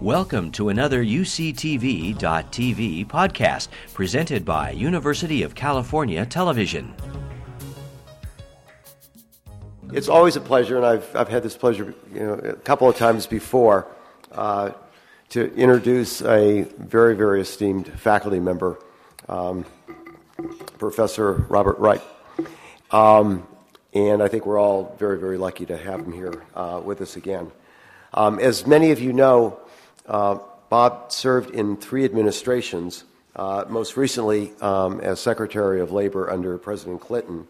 Welcome to another UCTV.tv podcast presented by University of California Television. It's always a pleasure, and I've, I've had this pleasure you know, a couple of times before, uh, to introduce a very, very esteemed faculty member, um, Professor Robert Reich. Um, and I think we're all very, very lucky to have him here uh, with us again. Um, as many of you know, Bob served in three administrations, uh, most recently um, as Secretary of Labor under President Clinton,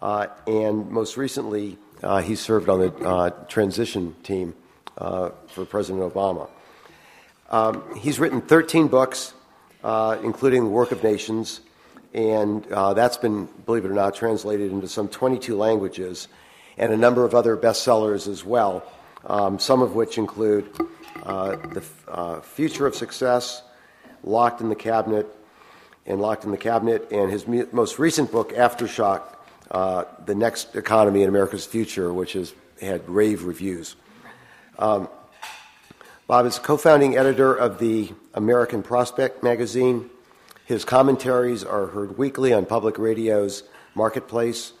uh, and most recently uh, he served on the uh, transition team for President Obama. Um, he's written 13 books, including The Work of Nations, and uh, that's been, believe it or not, translated into some 22 languages and a number of other bestsellers as well, um, some of which include uh, The uh, Future of Success, Locked in the Cabinet, and Locked in the Cabinet, and his most recent book, Aftershock uh, The Next Economy in America's Future, which has had rave reviews. Um, Bob is co founding editor of the American Prospect magazine his commentaries are heard weekly on public radio's Marketplace.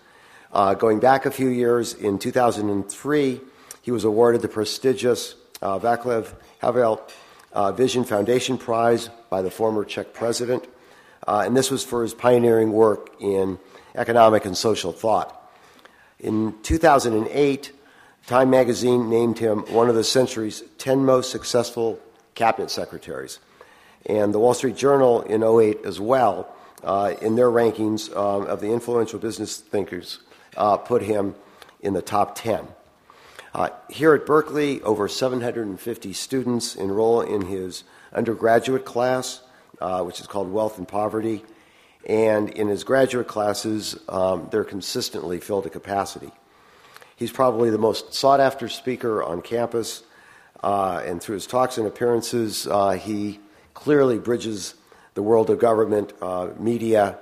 Uh, going back a few years, in 2003, he was awarded the prestigious uh, Václav Havel uh, Vision Foundation Prize by the former Czech president, uh, and this was for his pioneering work in economic and social thought. In 2008, Time magazine named him one of the century's 10 most successful cabinet secretaries and the Wall Street Journal in 08 as well, uh, in their rankings um, of the influential business thinkers, uh, put him in the top 10. Uh, here at Berkeley, over 750 students enroll in his undergraduate class, uh, which is called Wealth and Poverty, and in his graduate classes, um, they're consistently filled to capacity. He's probably the most sought after speaker on campus, uh, and through his talks and appearances, uh, he clearly bridges the world of government, uh, media,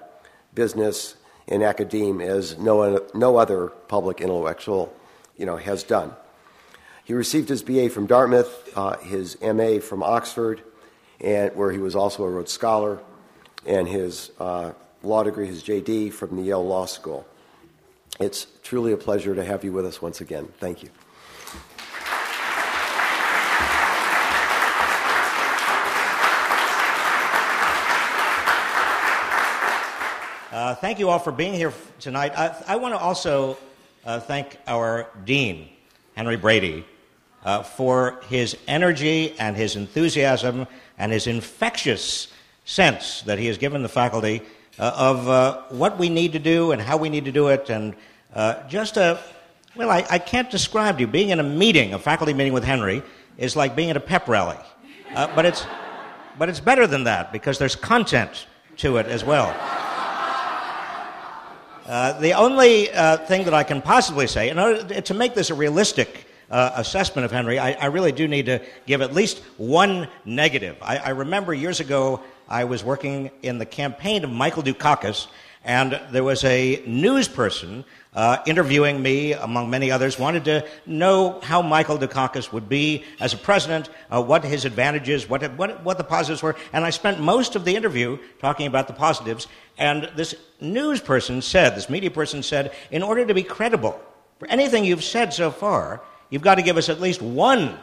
business, and academia as no, no other public intellectual you know, has done. He received his BA from Dartmouth, uh, his MA from Oxford, and where he was also a Rhodes Scholar, and his uh, law degree, his JD, from the Yale Law School. It's truly a pleasure to have you with us once again. Thank you. Uh, thank you all for being here tonight. I, I want to also uh, thank our dean, Henry Brady, uh, for his energy and his enthusiasm and his infectious sense that he has given the faculty uh, of uh, what we need to do and how we need to do it. And uh, just a, well, I, I, can't describe to you. Being in a meeting, a faculty meeting with Henry, is like being at a pep rally. but, it's, but it's better than that because there's content to it as well. Uh, the only uh, thing that I can possibly say, in order to make this a realistic uh, assessment of Henry, I, I, really do need to give at least one negative. I, I, remember years ago I was working in the campaign of Michael Dukakis, and there was a news person uh, interviewing me, among many others, wanted to know how Michael Dukakis would be as a president, uh, what his advantages, what, what, what the positives were. And I spent most of the interview talking about the positives. And this news person said, this media person said, in order to be credible for anything you've said so far, you've got to give us at least one,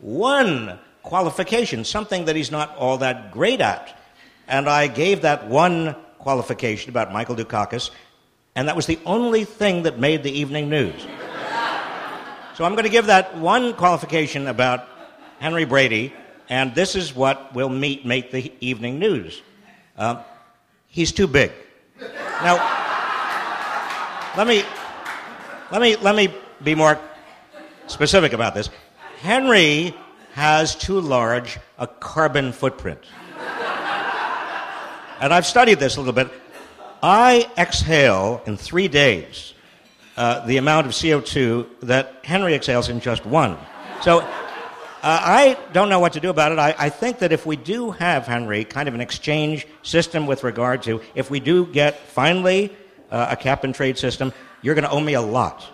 one qualification, something that he's not all that great at. And I gave that one qualification about Michael Dukakis, and that was the only thing that made the evening news. so I'm going to give that one qualification about Henry Brady, and this is what will meet, make the evening news. Uh, he's too big. Now, let me, let me, let me be more specific about this. Henry has too large a carbon footprint. And I've studied this a little bit. I exhale in three days uh, the amount of CO2 that Henry exhales in just one. So uh, I don't know what to do about it. I, I, think that if we do have, Henry, kind of an exchange system with regard to, if we do get finally uh, a cap and trade system, you're going to owe me a lot.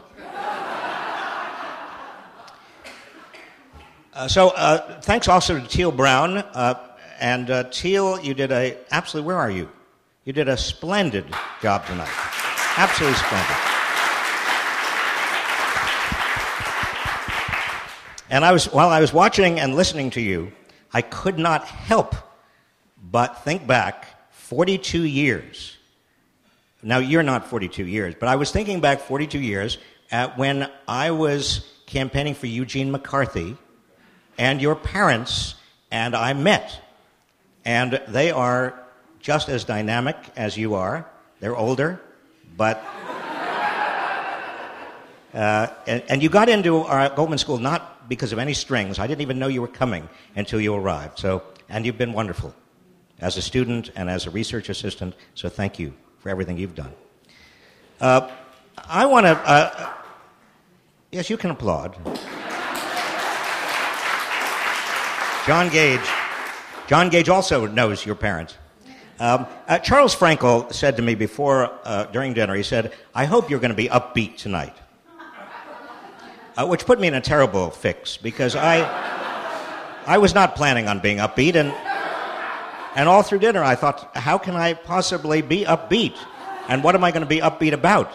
Uh, so uh, thanks also to Teal Brown. Uh, and uh, Teal, you did a absolutely. Where are you? You did a splendid job tonight. Absolutely splendid. And I was while I was watching and listening to you, I could not help but think back 42 years. Now you're not 42 years, but I was thinking back 42 years at when I was campaigning for Eugene McCarthy, and your parents and I met. And they are just as dynamic as you are. They're older, but. Uh, and, and, you got into our Goldman School not because of any strings. I didn't even know you were coming until you arrived. So, and you've been wonderful as a student and as a research assistant. So, thank you for everything you've done. Uh, I want to. Uh, yes, you can applaud. John Gage. John Gage also knows your parents. Um, uh, Charles Frankel said to me before, uh, during dinner, he said, I hope you're going to be upbeat tonight. Uh, which put me in a terrible fix because I, I was not planning on being upbeat. And, and all through dinner, I thought, how can I possibly be upbeat? And what am I going to be upbeat about?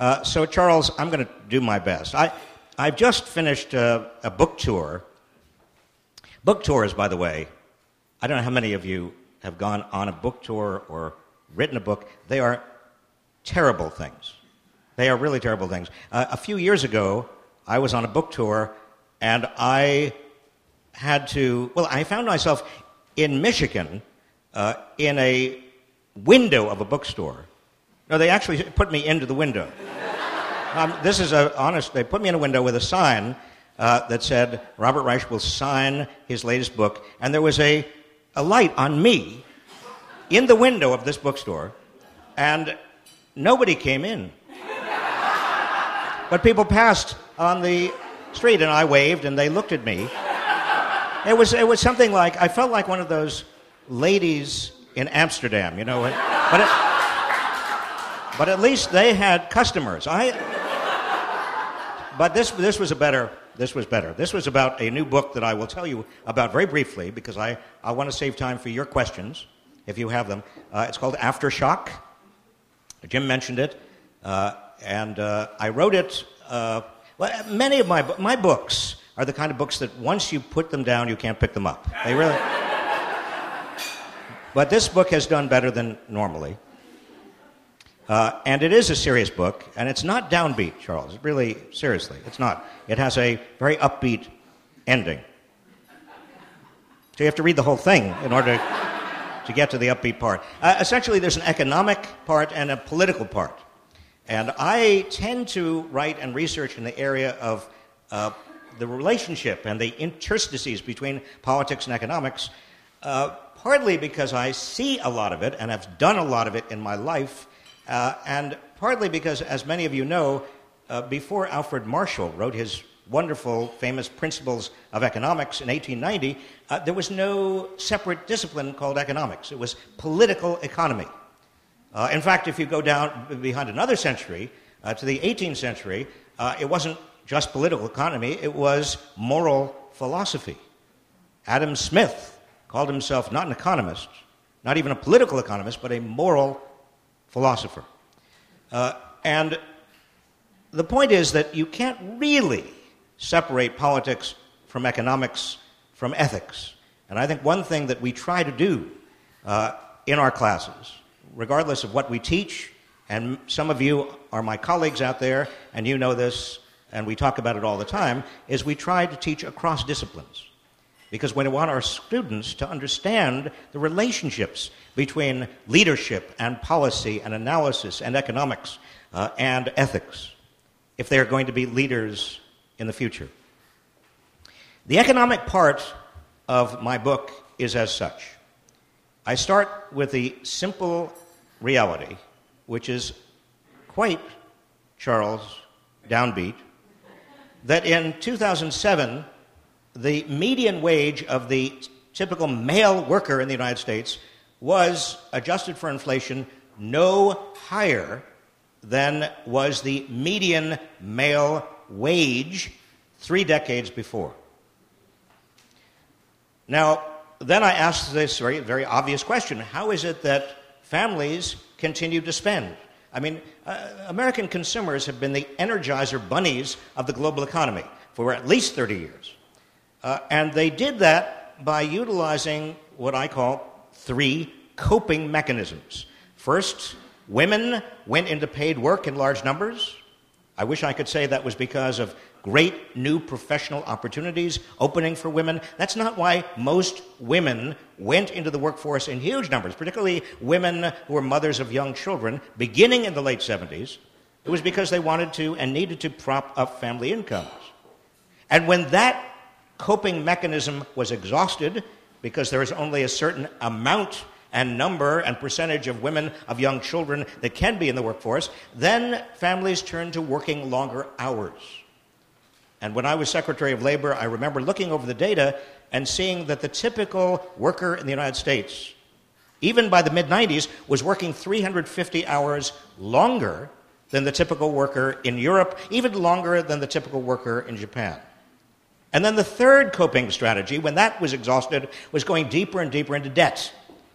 Uh, so, Charles, I'm going to do my best. I, I've just finished a, a book tour. Book tours, by the way, I don't know how many of you have gone on a book tour or written a book. They are terrible things. They are really terrible things. Uh, a few years ago, I was on a book tour and I had to, well, I found myself in Michigan uh, in a window of a bookstore. No, they actually put me into the window. Um, this is a honest, they put me in a window with a sign uh, that said, Robert Reich will sign his latest book. And there was a a light on me in the window of this bookstore, and nobody came in. But people passed on the street, and I waved, and they looked at me. It was, it was something like I felt like one of those ladies in Amsterdam, you know. But, it, but at least they had customers. I, but this, this was a better this was better. This was about a new book that I will tell you about very briefly because I, I want to save time for your questions if you have them. Uh, it's called Aftershock. Jim mentioned it. Uh, and uh, I wrote it. Uh, well, many of my, my books are the kind of books that once you put them down, you can't pick them up. They really. but this book has done better than normally. Uh, and it is a serious book, and it's not downbeat, Charles. Really, seriously, it's not. It has a very upbeat ending. So you have to read the whole thing in order to get to the upbeat part. Uh, essentially, there's an economic part and a political part. And I tend to write and research in the area of uh, the relationship and the interstices between politics and economics, uh, partly because I see a lot of it and have done a lot of it in my life uh, and partly because, as many of you know, uh, before Alfred Marshall wrote his wonderful, famous Principles of Economics in 1890, uh, there was no separate discipline called economics. It was political economy. Uh, in fact, if you go down behind another century, uh, to the 18th century, uh, it wasn't just political economy, it was moral philosophy. Adam Smith called himself not an economist, not even a political economist, but a moral philosopher. Uh, and the point is that you can't really separate politics from economics from ethics. And I think one thing that we try to do uh, in our classes, regardless of what we teach, and some of you are my colleagues out there, and you know this, and we talk about it all the time, is we try to teach across disciplines. Because we want our students to understand the relationships between leadership and policy and analysis and economics uh, and ethics if they are going to be leaders in the future. The economic part of my book is as such. I start with the simple reality, which is quite, Charles, downbeat, that in 2007, the median wage of the typical male worker in the United States was, adjusted for inflation, no higher than was the median male wage three decades before. Now, then I asked this very, very obvious question How is it that families continue to spend? I mean, uh, American consumers have been the energizer bunnies of the global economy for at least 30 years. Uh, and they did that by utilizing what I call three coping mechanisms. First, women went into paid work in large numbers. I wish I could say that was because of great new professional opportunities opening for women. That's not why most women went into the workforce in huge numbers, particularly women who were mothers of young children, beginning in the late 70s. It was because they wanted to and needed to prop up family incomes. And when that coping mechanism was exhausted, because there is only a certain amount and number and percentage of women of young children that can be in the workforce, then families turn to working longer hours. And when I was Secretary of Labor, I remember looking over the data and seeing that the typical worker in the United States, even by the mid 90s, was working 350 hours longer than the typical worker in Europe, even longer than the typical worker in Japan. And then the third coping strategy, when that was exhausted, was going deeper and deeper into debt,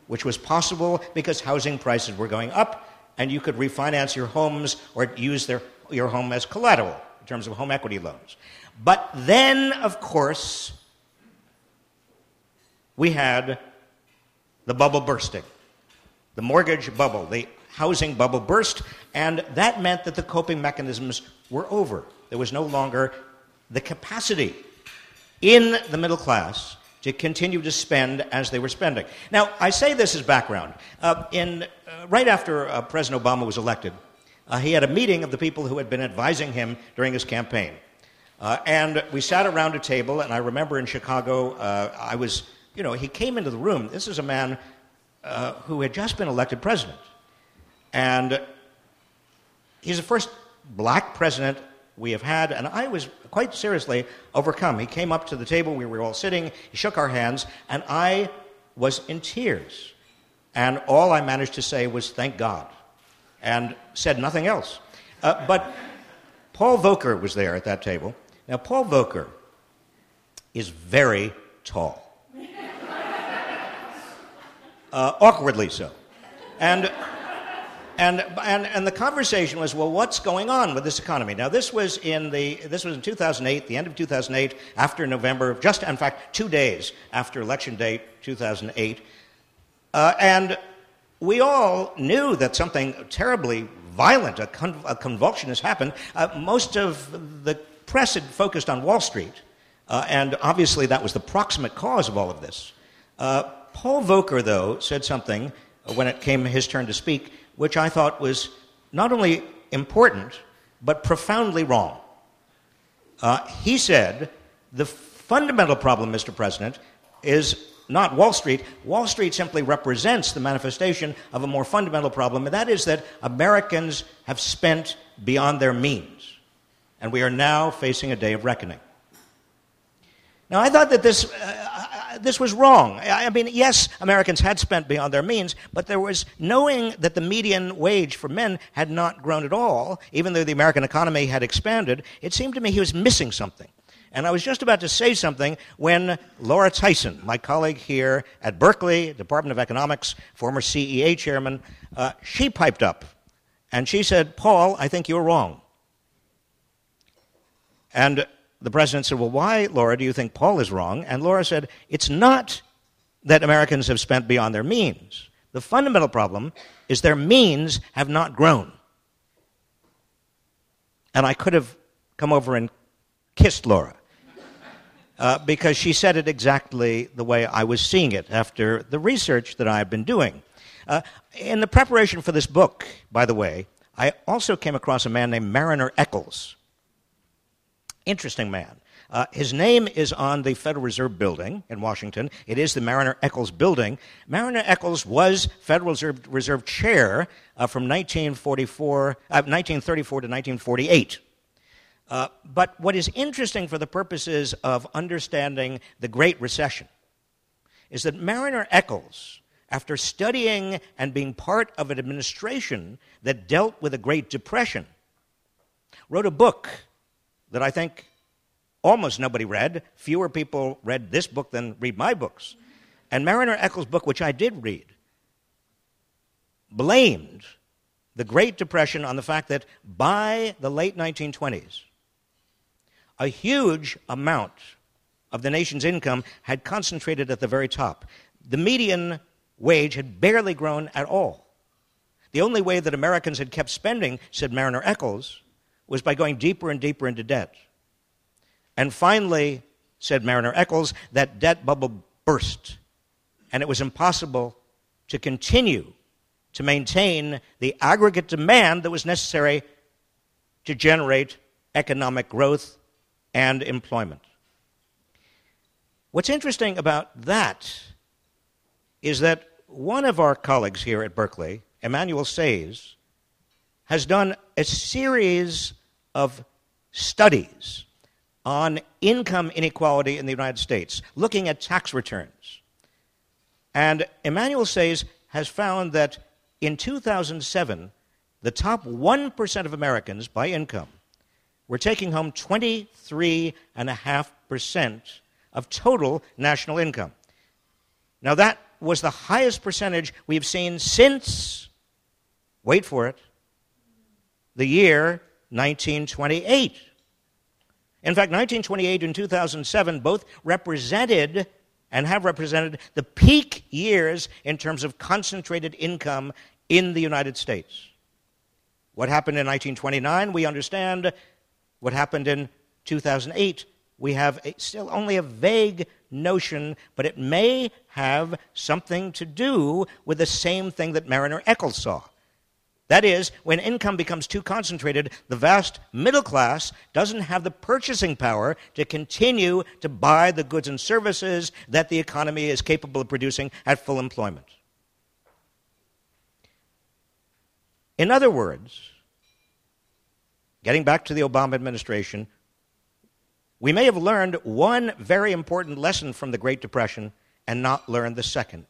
which was possible because housing prices were going up and you could refinance your homes or use their, your home as collateral in terms of home equity loans. But then, of course, we had the bubble bursting. The mortgage bubble, the housing bubble burst, and that meant that the coping mechanisms were over. There was no longer the capacity in the middle class to continue to spend as they were spending. Now, I say this as background. Uh, in, uh, right after uh, President Obama was elected, uh, he had a meeting of the people who had been advising him during his campaign. Uh, and we sat around a table, and I remember in Chicago, uh, I was, you know, he came into the room. This is a man who had just been elected president. And he's the first black president we have had, and I was quite seriously overcome. He came up to the table, we were all sitting, he shook our hands, and I was in tears. And all I managed to say was, thank God, and said nothing else. Uh, but Paul Volcker was there at that table, now, Paul Volcker is very tall, uh, awkwardly so. And, and, and, and the conversation was, well, what's going on with this economy? Now, this was in, the, this was in 2008, the end of 2008, after November, just, in fact, two days after election day 2008. Uh, and we all knew that something terribly violent, a, con- a convulsion has happened. Uh, most of the press had focused on Wall Street, uh, and obviously that was the proximate cause of all of this. Uh, Paul Volcker, though, said something when it came his turn to speak, which I thought was not only important, but profoundly wrong. Uh, he said, The fundamental problem, Mr. President, is not Wall Street. Wall Street simply represents the manifestation of a more fundamental problem, and that is that Americans have spent beyond their means and we are now facing a day of reckoning. Now, I thought that this, uh, this was wrong. I mean, yes, Americans had spent beyond their means, but there was knowing that the median wage for men had not grown at all, even though the American economy had expanded, it seemed to me he was missing something. And I was just about to say something when Laura Tyson, my colleague here at Berkeley, Department of Economics, former CEA chairman, uh, she piped up and she said, Paul, I think you're wrong. And the president said, Well, why, Laura, do you think Paul is wrong? And Laura said, It's not that Americans have spent beyond their means. The fundamental problem is their means have not grown. And I could have come over and kissed Laura. Uh, because she said it exactly the way I was seeing it after the research that I've been doing. Uh, in the preparation for this book, by the way, I also came across a man named Mariner Eccles, Interesting man. Uh, his name is on the Federal Reserve Building in Washington. It is the Mariner Eccles Building. Mariner Eccles was Federal Reserve, Reserve Chair uh, from 1944, uh, 1934 to 1948. Uh, but what is interesting for the purposes of understanding the Great Recession is that Mariner Eccles, after studying and being part of an administration that dealt with the Great Depression, wrote a book that I think almost nobody read. Fewer people read this book than read my books. And Mariner Eccles' book, which I did read, blamed the Great Depression on the fact that by the late 1920s, a huge amount of the nation's income had concentrated at the very top. The median wage had barely grown at all. The only way that Americans had kept spending, said Mariner Eccles, was by going deeper and deeper into debt. And finally, said Mariner Eccles, that debt bubble burst, and it was impossible to continue to maintain the aggregate demand that was necessary to generate economic growth and employment. What's interesting about that is that one of our colleagues here at Berkeley, Emmanuel Saez, has done a series of studies on income inequality in the United States, looking at tax returns. And Emmanuel Saez has found that in 2007, the top 1% of Americans by income were taking home 23.5% of total national income. Now, that was the highest percentage we've seen since, wait for it, the year 1928. In fact, 1928 and 2007 both represented and have represented the peak years in terms of concentrated income in the United States. What happened in 1929, we understand. What happened in 2008, we have a, still only a vague notion, but it may have something to do with the same thing that Mariner Eccles saw. That is, when income becomes too concentrated, the vast middle class doesn't have the purchasing power to continue to buy the goods and services that the economy is capable of producing at full employment. In other words, getting back to the Obama administration, we may have learned one very important lesson from the Great Depression and not learned the second.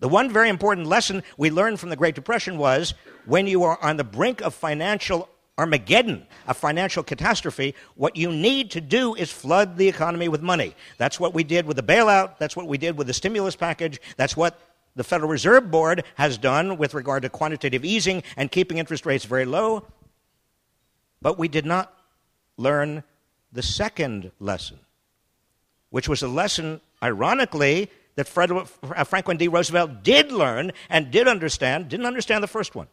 The one very important lesson we learned from the Great Depression was when you are on the brink of financial Armageddon, a financial catastrophe, what you need to do is flood the economy with money. That's what we did with the bailout. That's what we did with the stimulus package. That's what the Federal Reserve Board has done with regard to quantitative easing and keeping interest rates very low. But we did not learn the second lesson, which was a lesson, ironically, that Fred, uh, Franklin D. Roosevelt did learn and did understand, didn't understand the first one.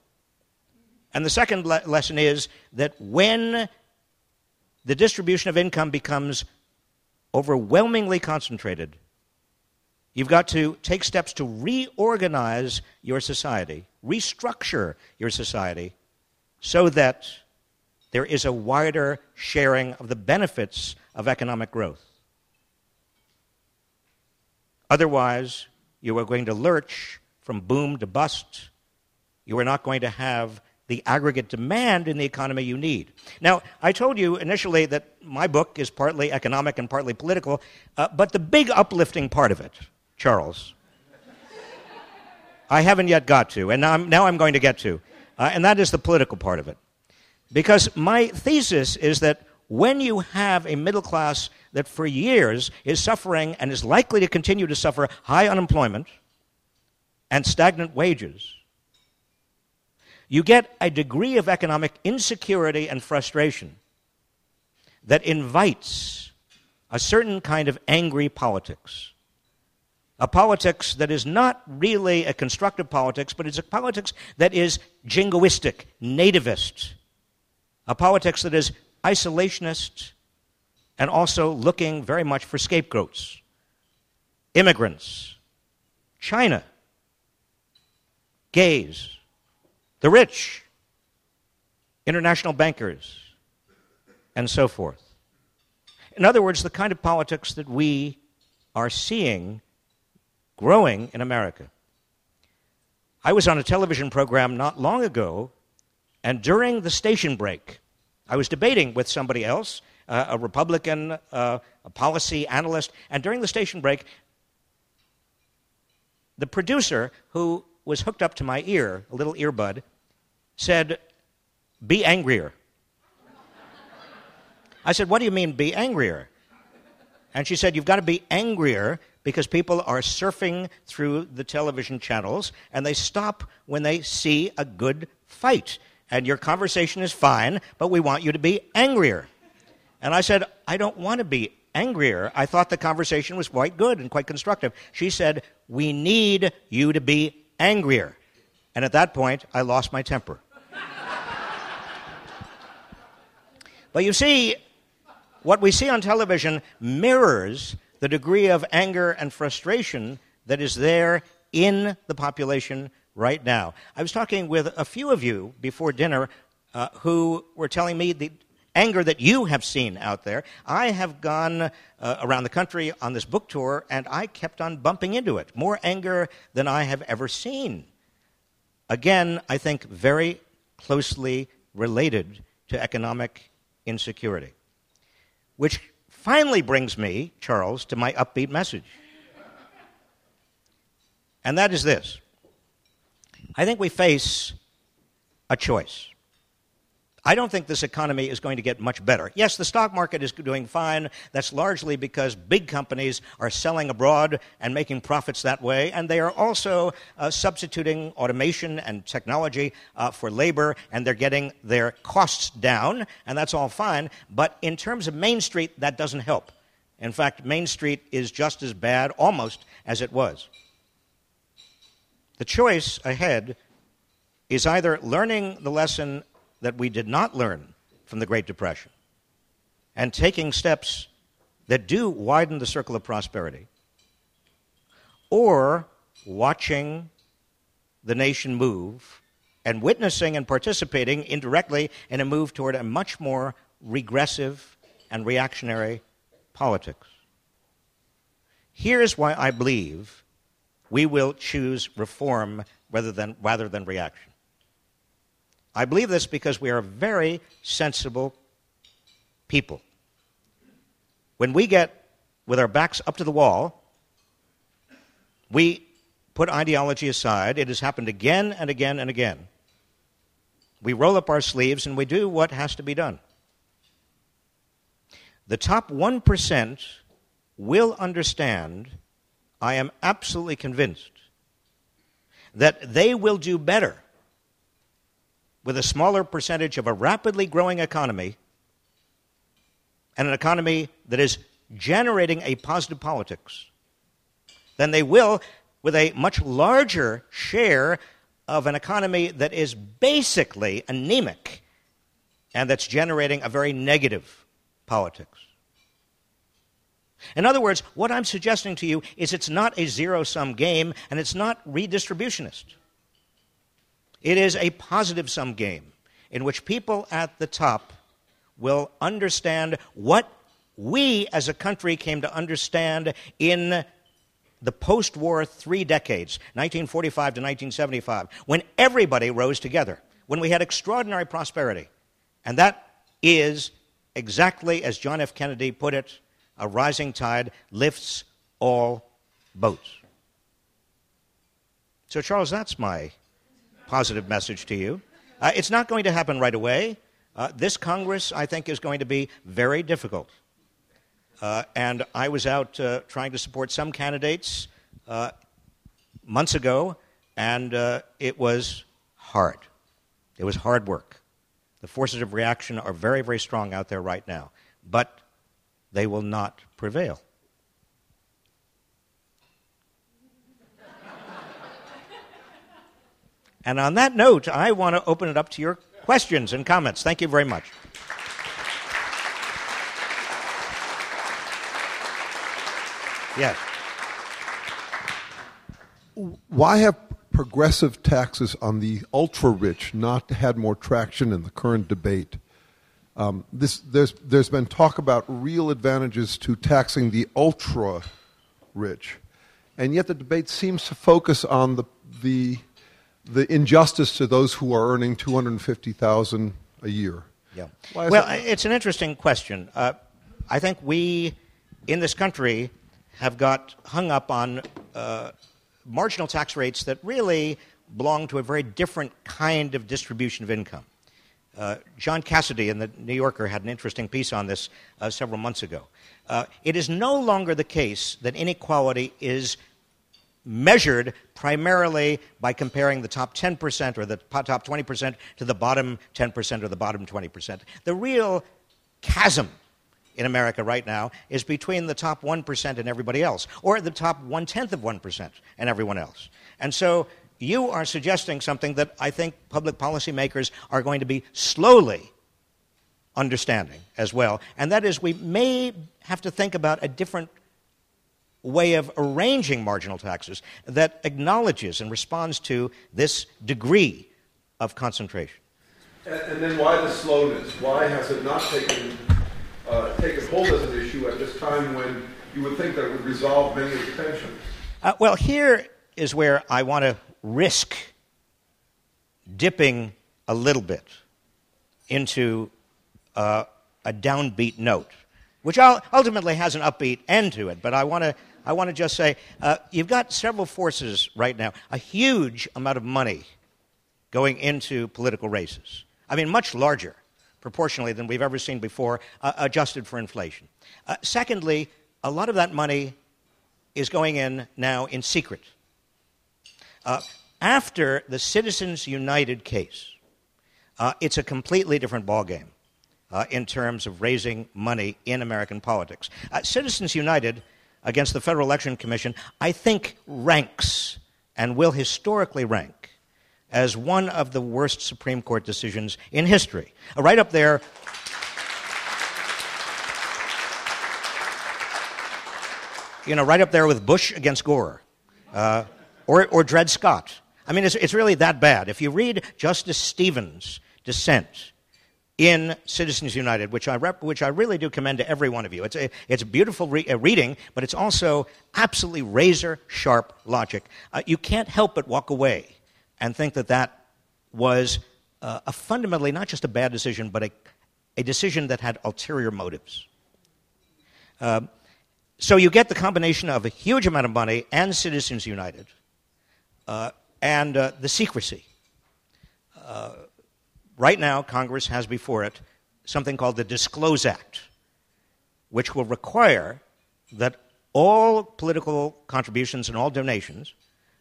And the second le- lesson is that when the distribution of income becomes overwhelmingly concentrated, you've got to take steps to reorganize your society, restructure your society, so that there is a wider sharing of the benefits of economic growth. Otherwise, you are going to lurch from boom to bust. You are not going to have the aggregate demand in the economy you need. Now, I told you initially that my book is partly economic and partly political, uh, but the big uplifting part of it, Charles, I haven't yet got to, and now I'm, now I'm going to get to, uh, and that is the political part of it. Because my thesis is that when you have a middle class that for years is suffering and is likely to continue to suffer high unemployment and stagnant wages, you get a degree of economic insecurity and frustration that invites a certain kind of angry politics. A politics that is not really a constructive politics, but it's a politics that is jingoistic, nativist. A politics that is isolationist, and also looking very much for scapegoats. Immigrants, China, gays, the rich, international bankers, and so forth. In other words, the kind of politics that we are seeing growing in America. I was on a television program not long ago, and during the station break, I was debating with somebody else, uh, a Republican, uh, a policy analyst, and during the station break, the producer, who was hooked up to my ear, a little earbud, said, Be angrier. I said, What do you mean, be angrier? And she said, You've got to be angrier because people are surfing through the television channels and they stop when they see a good fight. And your conversation is fine, but we want you to be angrier. And I said, I don't want to be angrier. I thought the conversation was quite good and quite constructive. She said, We need you to be angrier. And at that point, I lost my temper. but you see, what we see on television mirrors the degree of anger and frustration that is there in the population right now. I was talking with a few of you before dinner uh, who were telling me the anger that you have seen out there. I have gone uh, around the country on this book tour, and I kept on bumping into it. More anger than I have ever seen. Again, I think very closely related to economic insecurity. Which finally brings me, Charles, to my upbeat message. And that is this I think we face a choice. I don't think this economy is going to get much better. Yes, the stock market is doing fine. That's largely because big companies are selling abroad and making profits that way, and they are also uh, substituting automation and technology uh, for labor, and they're getting their costs down, and that's all fine. But in terms of Main Street, that doesn't help. In fact, Main Street is just as bad, almost, as it was. The choice ahead is either learning the lesson that we did not learn from the Great Depression and taking steps that do widen the circle of prosperity, or watching the nation move and witnessing and participating indirectly in a move toward a much more regressive and reactionary politics. Here's why I believe we will choose reform rather than, rather than reaction. I believe this because we are very sensible people. When we get with our backs up to the wall, we put ideology aside. It has happened again and again and again. We roll up our sleeves and we do what has to be done. The top 1% will understand, I am absolutely convinced, that they will do better with a smaller percentage of a rapidly growing economy and an economy that is generating a positive politics than they will with a much larger share of an economy that is basically anemic and that's generating a very negative politics. In other words, what I'm suggesting to you is it's not a zero sum game and it's not redistributionist. It is a positive sum game in which people at the top will understand what we as a country came to understand in the post war three decades, 1945 to 1975, when everybody rose together, when we had extraordinary prosperity. And that is exactly as John F. Kennedy put it a rising tide lifts all boats. So, Charles, that's my positive message to you. Uh, it's not going to happen right away. Uh, this Congress, I think, is going to be very difficult. Uh, and I was out uh, trying to support some candidates uh, months ago, and uh, it was hard. It was hard work. The forces of reaction are very, very strong out there right now, but they will not prevail. And on that note, I want to open it up to your questions and comments. Thank you very much. Yes. Why have progressive taxes on the ultra rich not had more traction in the current debate? Um, this, there's, there's been talk about real advantages to taxing the ultra rich, and yet the debate seems to focus on the, the the injustice to those who are earning 250000 a year. Yeah. Well, that? it's an interesting question. Uh, I think we in this country have got hung up on uh, marginal tax rates that really belong to a very different kind of distribution of income. Uh, John Cassidy in the New Yorker had an interesting piece on this uh, several months ago. Uh, it is no longer the case that inequality is measured primarily by comparing the top 10% or the top 20% to the bottom 10% or the bottom 20%. The real chasm in America right now is between the top 1% and everybody else, or the top one tenth of 1% and everyone else. And so you are suggesting something that I think public policymakers are going to be slowly understanding as well, and that is we may have to think about a different way of arranging marginal taxes that acknowledges and responds to this degree of concentration. And, and then why the slowness? Why has it not taken, uh, taken hold as an issue at this time when you would think that it would resolve many of the tensions? Uh, well, here is where I want to risk dipping a little bit into uh, a downbeat note, which ultimately has an upbeat end to it. But I want to I want to just say uh, you've got several forces right now, a huge amount of money going into political races. I mean, much larger proportionally than we've ever seen before, uh, adjusted for inflation. Uh, secondly, a lot of that money is going in now in secret. Uh, after the Citizens United case, uh, it's a completely different ballgame uh, in terms of raising money in American politics. Uh, Citizens United against the Federal Election Commission, I think ranks and will historically rank as one of the worst Supreme Court decisions in history. Uh, right up there. You know, right up there with Bush against Gore. Uh, or, or Dred Scott. I mean, it's, it's really that bad. If you read Justice Stevens' dissent in Citizens United, which I, rep, which I really do commend to every one of you, it's a, it's a beautiful re- uh, reading, but it's also absolutely razor sharp logic. Uh, you can't help but walk away and think that that was uh, a fundamentally not just a bad decision, but a, a decision that had ulterior motives. Uh, so you get the combination of a huge amount of money and Citizens United uh, and uh, the secrecy. Right now, Congress has before it something called the Disclose Act, which will require that all political contributions and all donations,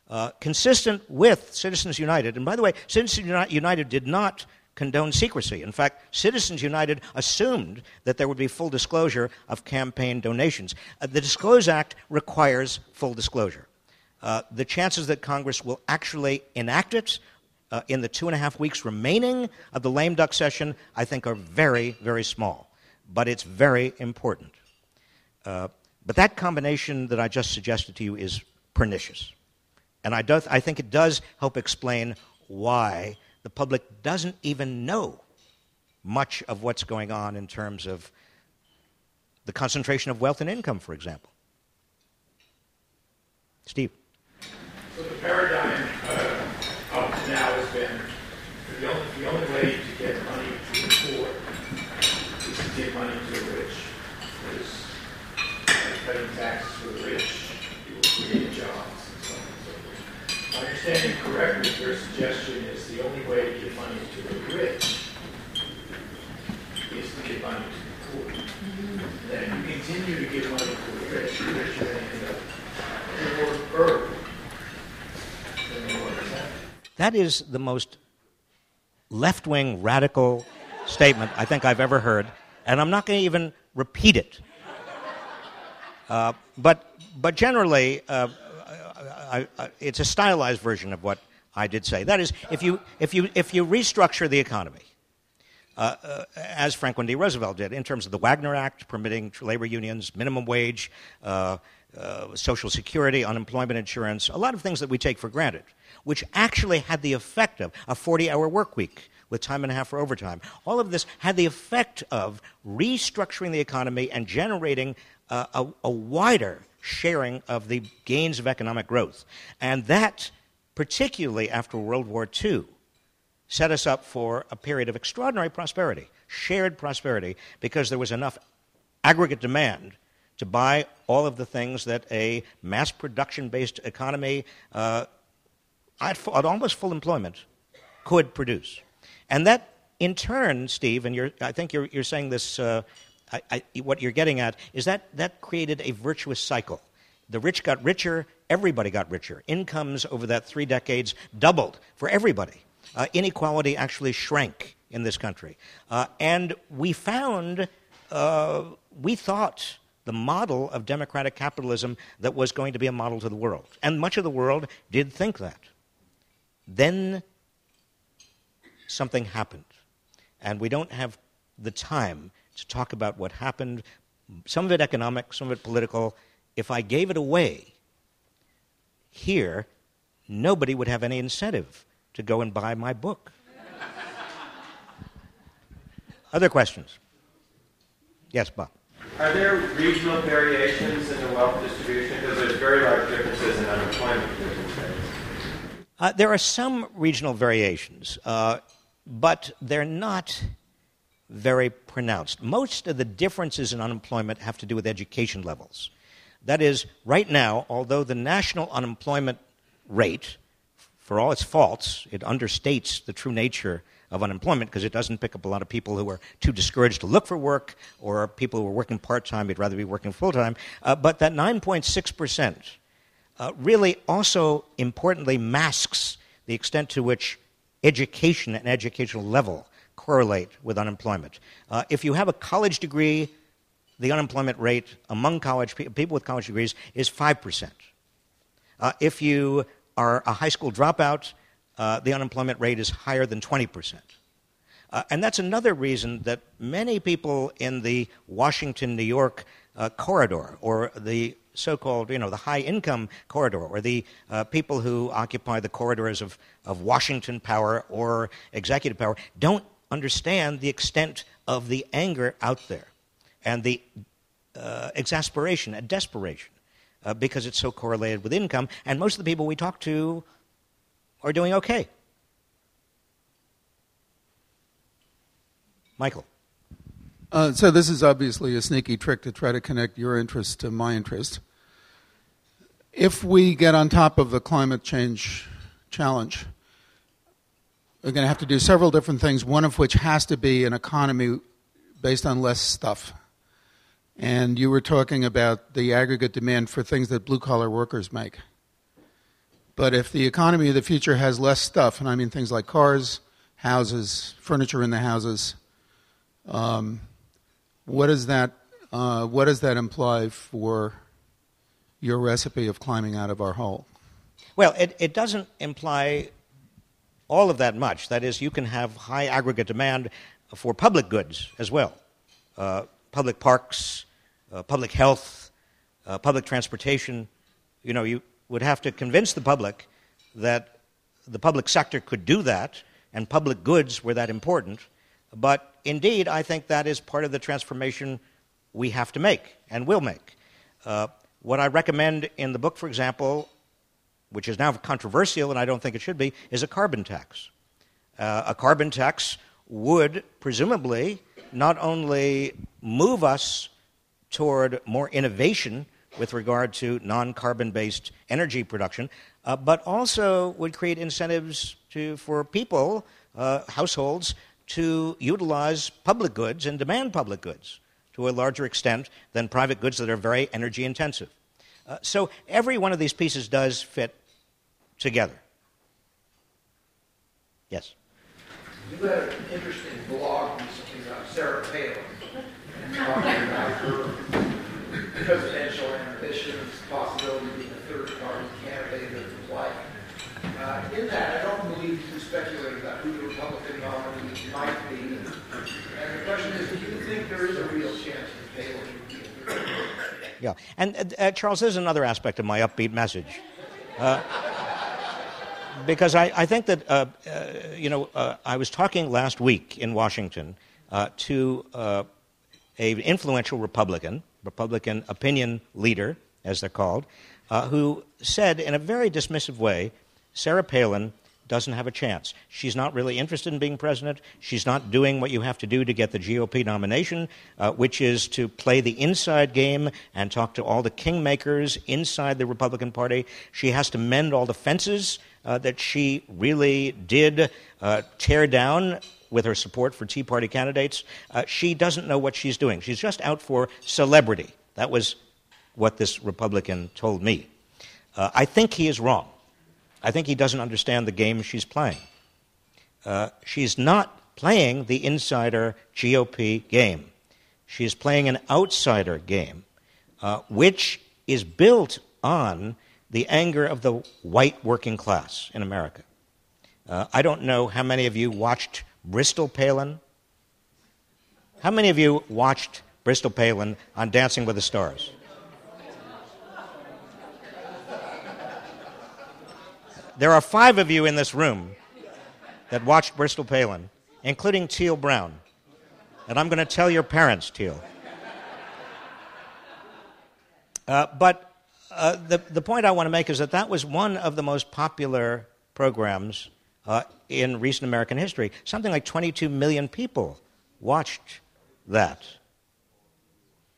uh, consistent with Citizens United, and by the way, Citizens United did not condone secrecy. In fact, Citizens United assumed that there would be full disclosure of campaign donations. Uh, the Disclose Act requires full disclosure. Uh, the chances that Congress will actually enact it uh, in the two and a half weeks remaining of the lame duck session, I think, are very, very small. But it's very important. Uh, but that combination that I just suggested to you is pernicious. And I, do, I think it does help explain why the public doesn't even know much of what's going on in terms of the concentration of wealth and income, for example. Steve. So the paradigm uh, up to now has been the only, the only way to get money to the poor is to give money to the rich. Because by cutting taxes for the rich, you will create jobs and so on and so forth. My understanding correctly, your suggestion is the only way to give money to the rich is to give money to the poor. Mm-hmm. Then if you continue to give money to the rich, are going to end up more burdened that is the most left wing radical statement I think I've ever heard, and I'm not going to even repeat it. Uh, but, but generally, uh, I, I, it's a stylized version of what I did say. That is, if you, if you, if you restructure the economy, uh, uh, as Franklin D. Roosevelt did, in terms of the Wagner Act permitting labor unions, minimum wage, uh, uh, Social Security, unemployment insurance, a lot of things that we take for granted, which actually had the effect of a 40 hour work week with time and a half for overtime. All of this had the effect of restructuring the economy and generating a, a wider sharing of the gains of economic growth. And that, particularly after World War II, set us up for a period of extraordinary prosperity, shared prosperity, because there was enough aggregate demand to buy all of the things that a mass production based economy uh, at, at, almost full employment could produce. And that in turn, Steve, and I think you're, you're saying this, uh, I, I, what you're getting at is that that created a virtuous cycle. The rich got richer, everybody got richer. Incomes over that three decades doubled for everybody. Uh, inequality actually shrank in this country. Uh, and we found, uh, we thought, the model of democratic capitalism that was going to be a model to the world. And much of the world did think that. Then something happened. And we don't have the time to talk about what happened, some of it economic, some of it political. If I gave it away here, nobody would have any incentive to go and buy my book. Other questions? Yes, Bob. Are there regional variations in the wealth distribution? Because there's very large differences in unemployment uh, there are some regional variations, uh, but they're not very pronounced. Most of the differences in unemployment have to do with education levels. That is, right now, although the national unemployment rate, for all its faults, it understates the true nature of unemployment because it doesn't pick up a lot of people who are too discouraged to look for work or people who are working part time, they'd rather be working full time. Uh, but that 9.6% uh, really also importantly masks the extent to which education and educational level correlate with unemployment. Uh, if you have a college degree, the unemployment rate among college pe- people with college degrees is 5%. Uh, if you are a high school dropout, uh, the unemployment rate is higher than 20%. Uh, and that's another reason that many people in the Washington, New York uh, corridor, or the so-called, you know, the high-income corridor, or the uh, people who occupy the corridors of, of Washington power or executive power, don't understand the extent of the anger out there and the uh, exasperation and desperation uh, because it's so correlated with income. And most of the people we talk to are doing okay. Michael. Uh, so this is obviously a sneaky trick to try to connect your interest to my interest. If we get on top of the climate change challenge, we're going to have to do several different things, one of which has to be an economy based on less stuff. And you were talking about the aggregate demand for things that blue collar workers make. But if the economy of the future has less stuff, and I mean things like cars, houses, furniture in the houses, um, what does that uh, what does that imply for your recipe of climbing out of our hole? Well, it, it doesn't imply all of that much. That is, you can have high aggregate demand for public goods as well uh, public parks, uh, public health, uh, public transportation. You know, you would have to convince the public that the public sector could do that and public goods were that important. But indeed, I think that is part of the transformation we have to make and will make. Uh, what I recommend in the book, for example, which is now controversial and I don't think it should be, is a carbon tax. Uh, a carbon tax would presumably not only move us toward more innovation with regard to non carbon based energy production, uh, but also would create incentives to, for people, uh, households, to utilize public goods and demand public goods to a larger extent than private goods that are very energy intensive. Uh, so every one of these pieces does fit together. Yes? You had an interesting blog recently about Sarah Palin and talking about her presidential ambitions, possibility of being a third party candidate of the like. Uh, in that, I don't believe you speculate about who the Republican nominee might be. And the question is, do you think there is a real chance that Palin would be Yeah. And uh, uh, Charles, there's another aspect of my upbeat message. Uh, because I, I, think that, uh, uh you know, uh, I was talking last week in Washington to an influential Republican, Republican opinion leader, as they're called, who said in a very dismissive way Sarah Palin doesn't have a chance. She's not really interested in being president. She's not doing what you have to do to get the GOP nomination, uh, which is to play the inside game and talk to all the kingmakers inside the Republican Party. She has to mend all the fences uh, that she really did uh, tear down with her support for Tea Party candidates. Uh, she doesn't know what she's doing. She's just out for celebrity. That was what this Republican told me. Uh, I think he is wrong. I think he doesn't understand the game she's playing. Uh, she's not playing the insider GOP game. She's playing an outsider game, uh, which is built on the anger of the white working class in America. Uh, I don't know how many of you watched Bristol Palin. How many of you watched Bristol Palin on Dancing with the Stars? There are five of you in this room that watched Bristol Palin, including Teal Brown. And I'm going to tell your parents, Teal. Uh, but uh, the, the point I want to make is that that was one of the most popular programs uh, in recent American history. Something like 22 million people watched that.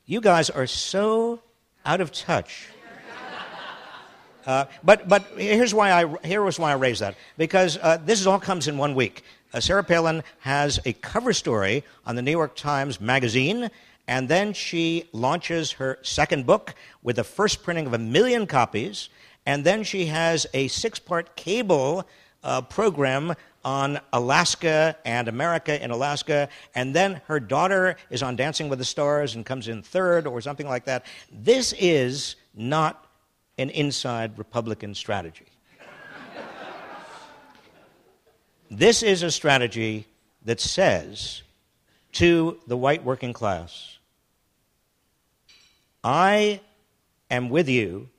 You guys are so out of touch uh, but but here's why I here was why I raised that because uh, this all comes in one week. Uh, Sarah Palin has a cover story on the New York Times Magazine, and then she launches her second book with the first printing of a million copies, and then she has a six-part cable uh, program on Alaska and America in Alaska, and then her daughter is on Dancing with the Stars and comes in third or something like that. This is not an inside Republican strategy. this is a strategy that says to the white working class, I am with you,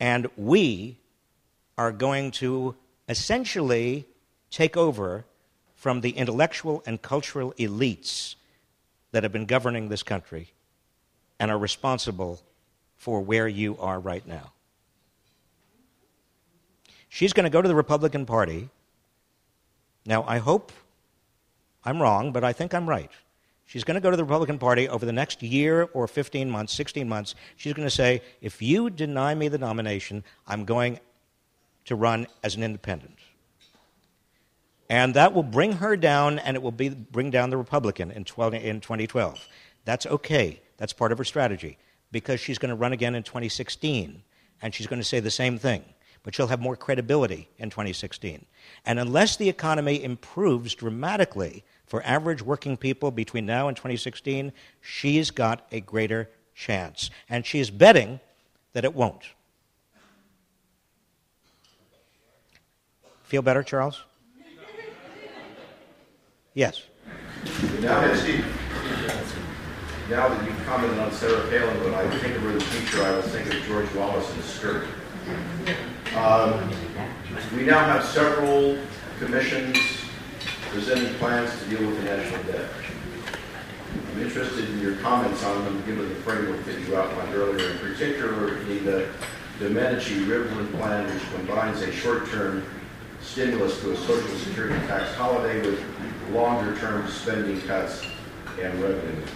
and we are going to essentially take over from the intellectual and cultural elites that have been governing this country and are responsible for where you are right now. She's going to go to the Republican Party. Now, I hope I'm wrong, but I think I'm right. She's going to go to the Republican Party over the next year or 15 months, 16 months. She's going to say, if you deny me the nomination, I'm going to run as an independent. And that will bring her down, and it will be, bring down the Republican in, 12, in 2012. That's okay. That's part of her strategy because she's going to run again in 2016 and she's going to say the same thing, but she'll have more credibility in 2016. And unless the economy improves dramatically for average working people between now and 2016, she's got a greater chance. And she's betting that it won't. Feel better, Charles? Yes. Now, now that you've commented on Sarah Palin, when I think of her as a teacher, I was thinking of George Wallace in a skirt. Um, we now have several commissions presenting plans to deal with the national debt. I'm interested in your comments on them, given the framework that you outlined earlier, in particular the Domenici-Rivlin plan, which combines a short-term stimulus to a Social Security tax holiday with longer-term spending cuts and revenue increases.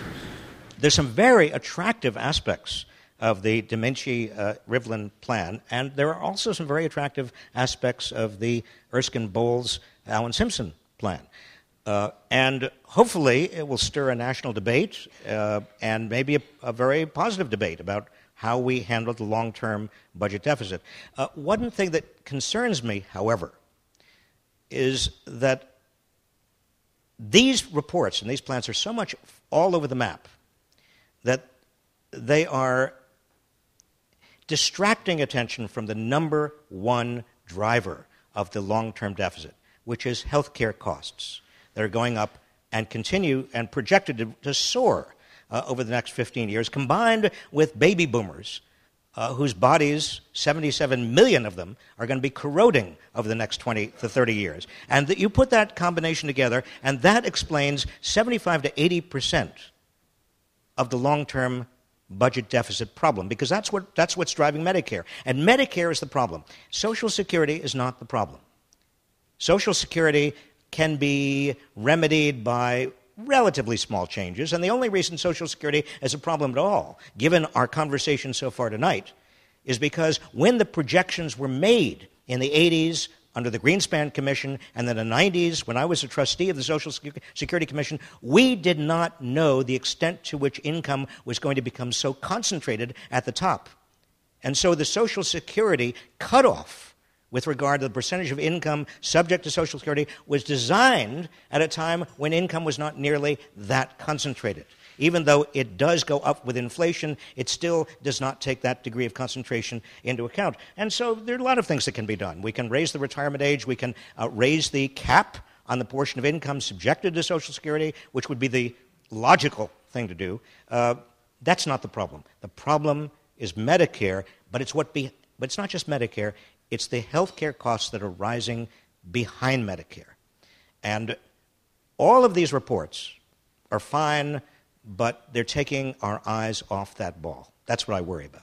There's some very attractive aspects of the Domenici uh, Rivlin plan, and there are also some very attractive aspects of the Erskine Bowles Alan Simpson plan. Uh, and hopefully it will stir a national debate uh, and maybe a, a, very positive debate about how we handle the long term budget deficit. Uh, one thing that concerns me, however, is that these reports and these plans are so much all over the map that they are distracting attention from the number one driver of the long term deficit, which is healthcare costs. that are going up and continue and projected to, to soar uh, over the next 15 years, combined with baby boomers. Uh, whose bodies, 77 million of them, are going to be corroding over the next 20 to 30 years. And that you put that combination together, and that explains 75 to 80 percent of the long term budget deficit problem because that's, what, that's what's driving Medicare. And Medicare is the problem. Social Security is not the problem. Social Security can be remedied by relatively small changes, and the only reason Social Security is a problem at all, given our conversation so far tonight, is because when the projections were made in the 80s under the Greenspan Commission and then the 90s when I was a trustee of the Social Security Commission, we did not know the extent to which income was going to become so concentrated at the top. And so the Social Security cutoff with regard to the percentage of income subject to Social Security was designed at a time when income was not nearly that concentrated. Even though it does go up with inflation, it still does not take that degree of concentration into account. And so there are a lot of things that can be done. We can raise the retirement age, we can uh, raise the cap on the portion of income subjected to Social Security, which would be the logical thing to do. Uh, that's not the problem. The problem is Medicare, but it's what be, but it's not just Medicare, it's the health care costs that are rising behind Medicare. And all of these reports are fine but they're taking our eyes off that ball. That's what I worry about.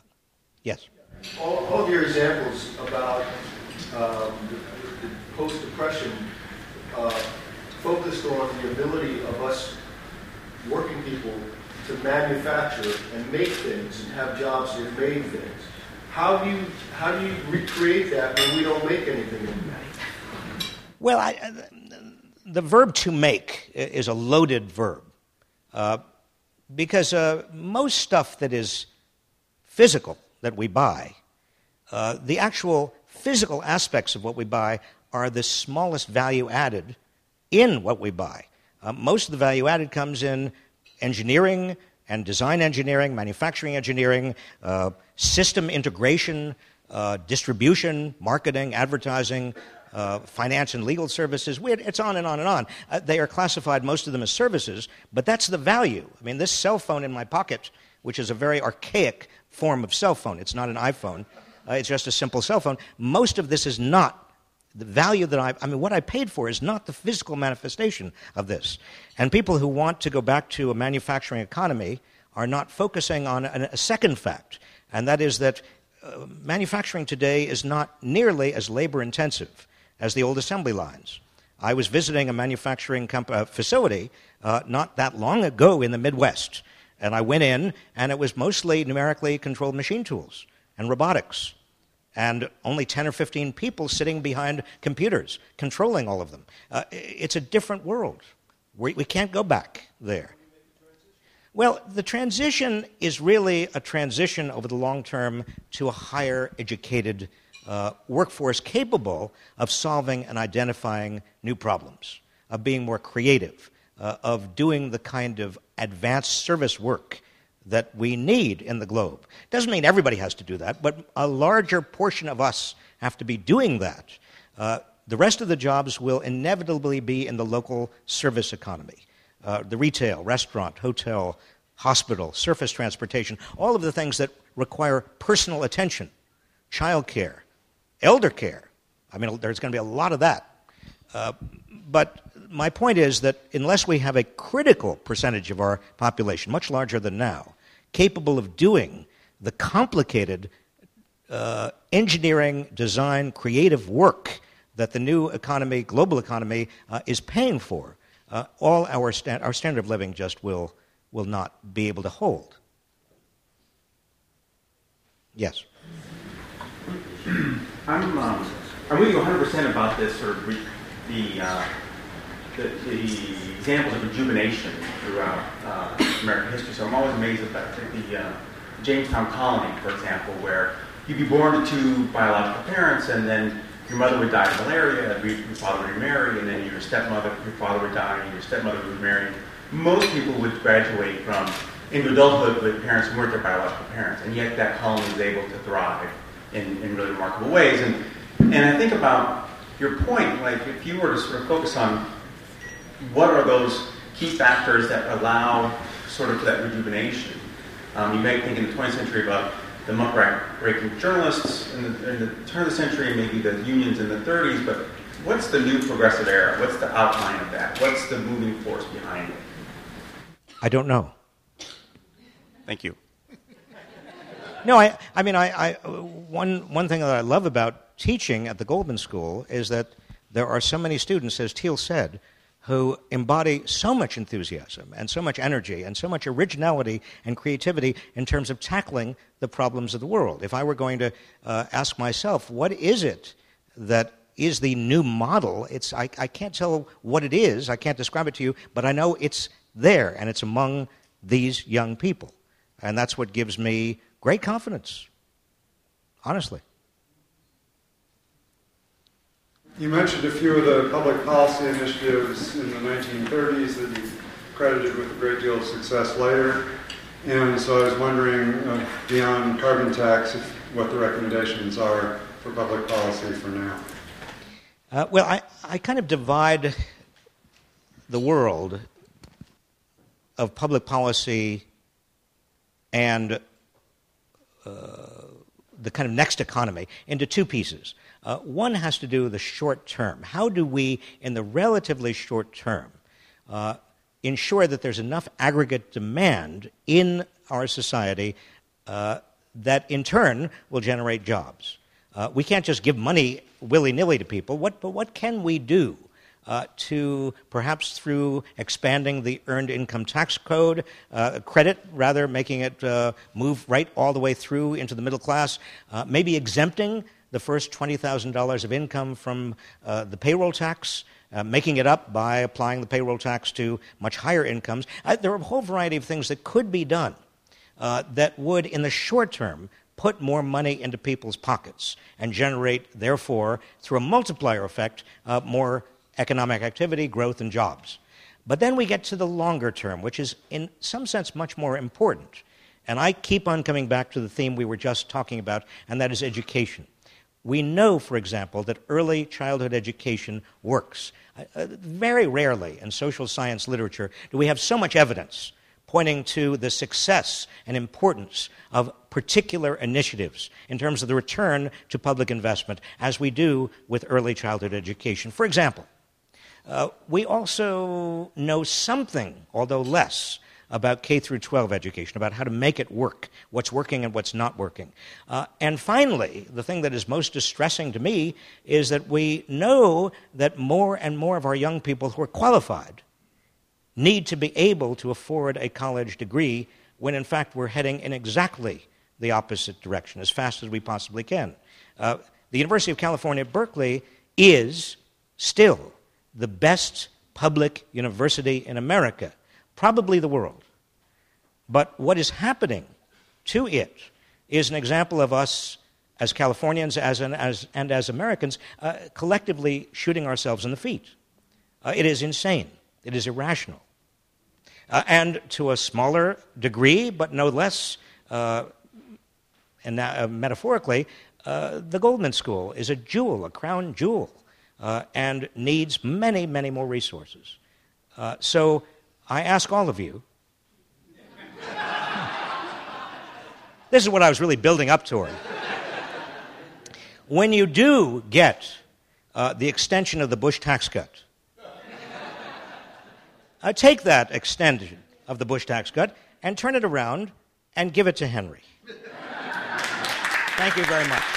Yes? All, all of your examples about um, the, the post depression uh, focused on the ability of us working people to manufacture and make things and have jobs that made things. How do you how do you recreate that when we don't make anything anymore? Well, I, uh, the verb to make is a loaded verb. Uh, because uh, most stuff that is physical that we buy, uh, the actual physical aspects of what we buy are the smallest value added in what we buy. Uh, most of the value added comes in engineering and design engineering, manufacturing engineering, uh, system integration, uh, distribution, marketing, advertising, uh, finance and legal services. It's on and on and on. Uh, they are classified, most of them, as services, but that's the value. I mean, this cell phone in my pocket, which is a very archaic form of cell phone, it's not an iPhone, uh, it's just a simple cell phone. Most of this is not the value that I, I mean, what I paid for is not the physical manifestation of this. And people who want to go back to a manufacturing economy are not focusing on a, a second fact, and that is that uh, manufacturing today is not nearly as labor intensive as the old assembly lines. I was visiting a manufacturing comp- uh, facility uh, not that long ago in the Midwest, and I went in, and it was mostly numerically controlled machine tools and robotics, and only 10 or 15 people sitting behind computers controlling all of them. Uh, it's a different world. We, we can't go back there. Well, the transition is really a transition over the long term to a higher educated uh, workforce capable of solving and identifying new problems, of being more creative, uh, of doing the kind of advanced service work that we need in the globe. It Doesn't mean everybody has to do that, but a larger portion of us have to be doing that. Uh, the rest of the jobs will inevitably be in the local service economy uh, the retail, restaurant, hotel, hospital, surface transportation, all of the things that require personal attention, childcare, elder care. I mean, there's going to be a lot of that. Uh, but my point is that unless we have a critical percentage of our population, much larger than now, capable of doing the complicated uh, engineering, design, creative work that the new economy, global economy, uh, is paying for, uh, all our, sta- our standard of living just will, will not be able to hold. Yes. I'm, um, I'm with you 100% about this re- the, uh, the, the, examples of rejuvenation throughout uh, American history. So I'm always amazed about the uh, Jamestown colony, for example, where you'd be born to two biological parents, and then your mother would die of malaria, and your father would remarry, and then your stepmother, your father would die, and your stepmother would remarry. Most people would graduate from into adulthood with parents who weren't their biological parents, and yet that colony was able to thrive in, in really remarkable ways. And, and I think about your point, like if you were to sort of focus on what are those key factors that allow sort of that rejuvenation. Um, you might think in the 20th century about the muckraking journalists in the, in the turn of the century, maybe the unions in the 30s, but what's the new progressive era? What's the outline of that? What's the moving force behind it? I don't know. Thank you. No, I, I mean, I, I, one, one thing that I love about teaching at the Goldman School is that there are so many students, as Teal said, who embody so much enthusiasm and so much energy and so much originality and creativity in terms of tackling the problems of the world. If I were going to uh, ask myself, what is it that is the new model? It's, I, I can't tell what it is, I can't describe it to you, but I know it's there and it's among these young people. And that's what gives me great confidence, honestly. You mentioned a few of the public policy initiatives in the 1930s that you credited with a great deal of success later. And so I was wondering, uh, beyond carbon tax, if, what the recommendations are for public policy for now. Uh, well, I, I kind of divide the world of public policy and uh, the kind of next economy into two pieces. Uh, one has to do with the short term. How do we, in the relatively short term, uh, ensure that there's enough aggregate demand in our society uh, that in turn will generate jobs? Uh, we can't just give money willy nilly to people. What, but what can we do uh, to perhaps through expanding the earned income tax code, uh, credit rather, making it uh, move right all the way through into the middle class, uh, maybe exempting the first $20,000 of income from uh, the payroll tax, uh, making it up by applying the payroll tax to much higher incomes. Uh, there are a whole variety of things that could be done uh, that would, in the short term, put more money into people's pockets and generate, therefore, through a multiplier effect, uh, more economic activity, growth, and jobs. But then we get to the longer term, which is, in some sense, much more important. And I keep on coming back to the theme we were just talking about, and that is education. We know, for example, that early childhood education works. Uh, uh, very rarely in social science literature do we have so much evidence pointing to the success and importance of particular initiatives in terms of the return to public investment as we do with early childhood education. For example, uh, we also know something, although less, about K through 12 education, about how to make it work, what's working and what's not working. Uh, and finally, the thing that is most distressing to me is that we know that more and more of our young people who are qualified need to be able to afford a college degree when in fact we're heading in exactly the opposite direction as fast as we possibly can. Uh, the University of California, Berkeley is still the best public university in America probably the world. But what is happening to it is an example of us as Californians as an, as, and as Americans uh, collectively shooting ourselves in the feet. Uh, it is insane. It is irrational. Uh, and to a smaller degree, but no less, uh, and uh, metaphorically, uh, the Goldman School is a jewel, a crown jewel, and needs many, many more resources. so I ask all of you. this is what I was really building up toward. When you do get uh, the extension of the Bush tax cut, uh, take that extension of the Bush tax cut and turn it around and give it to Henry. Thank you very much.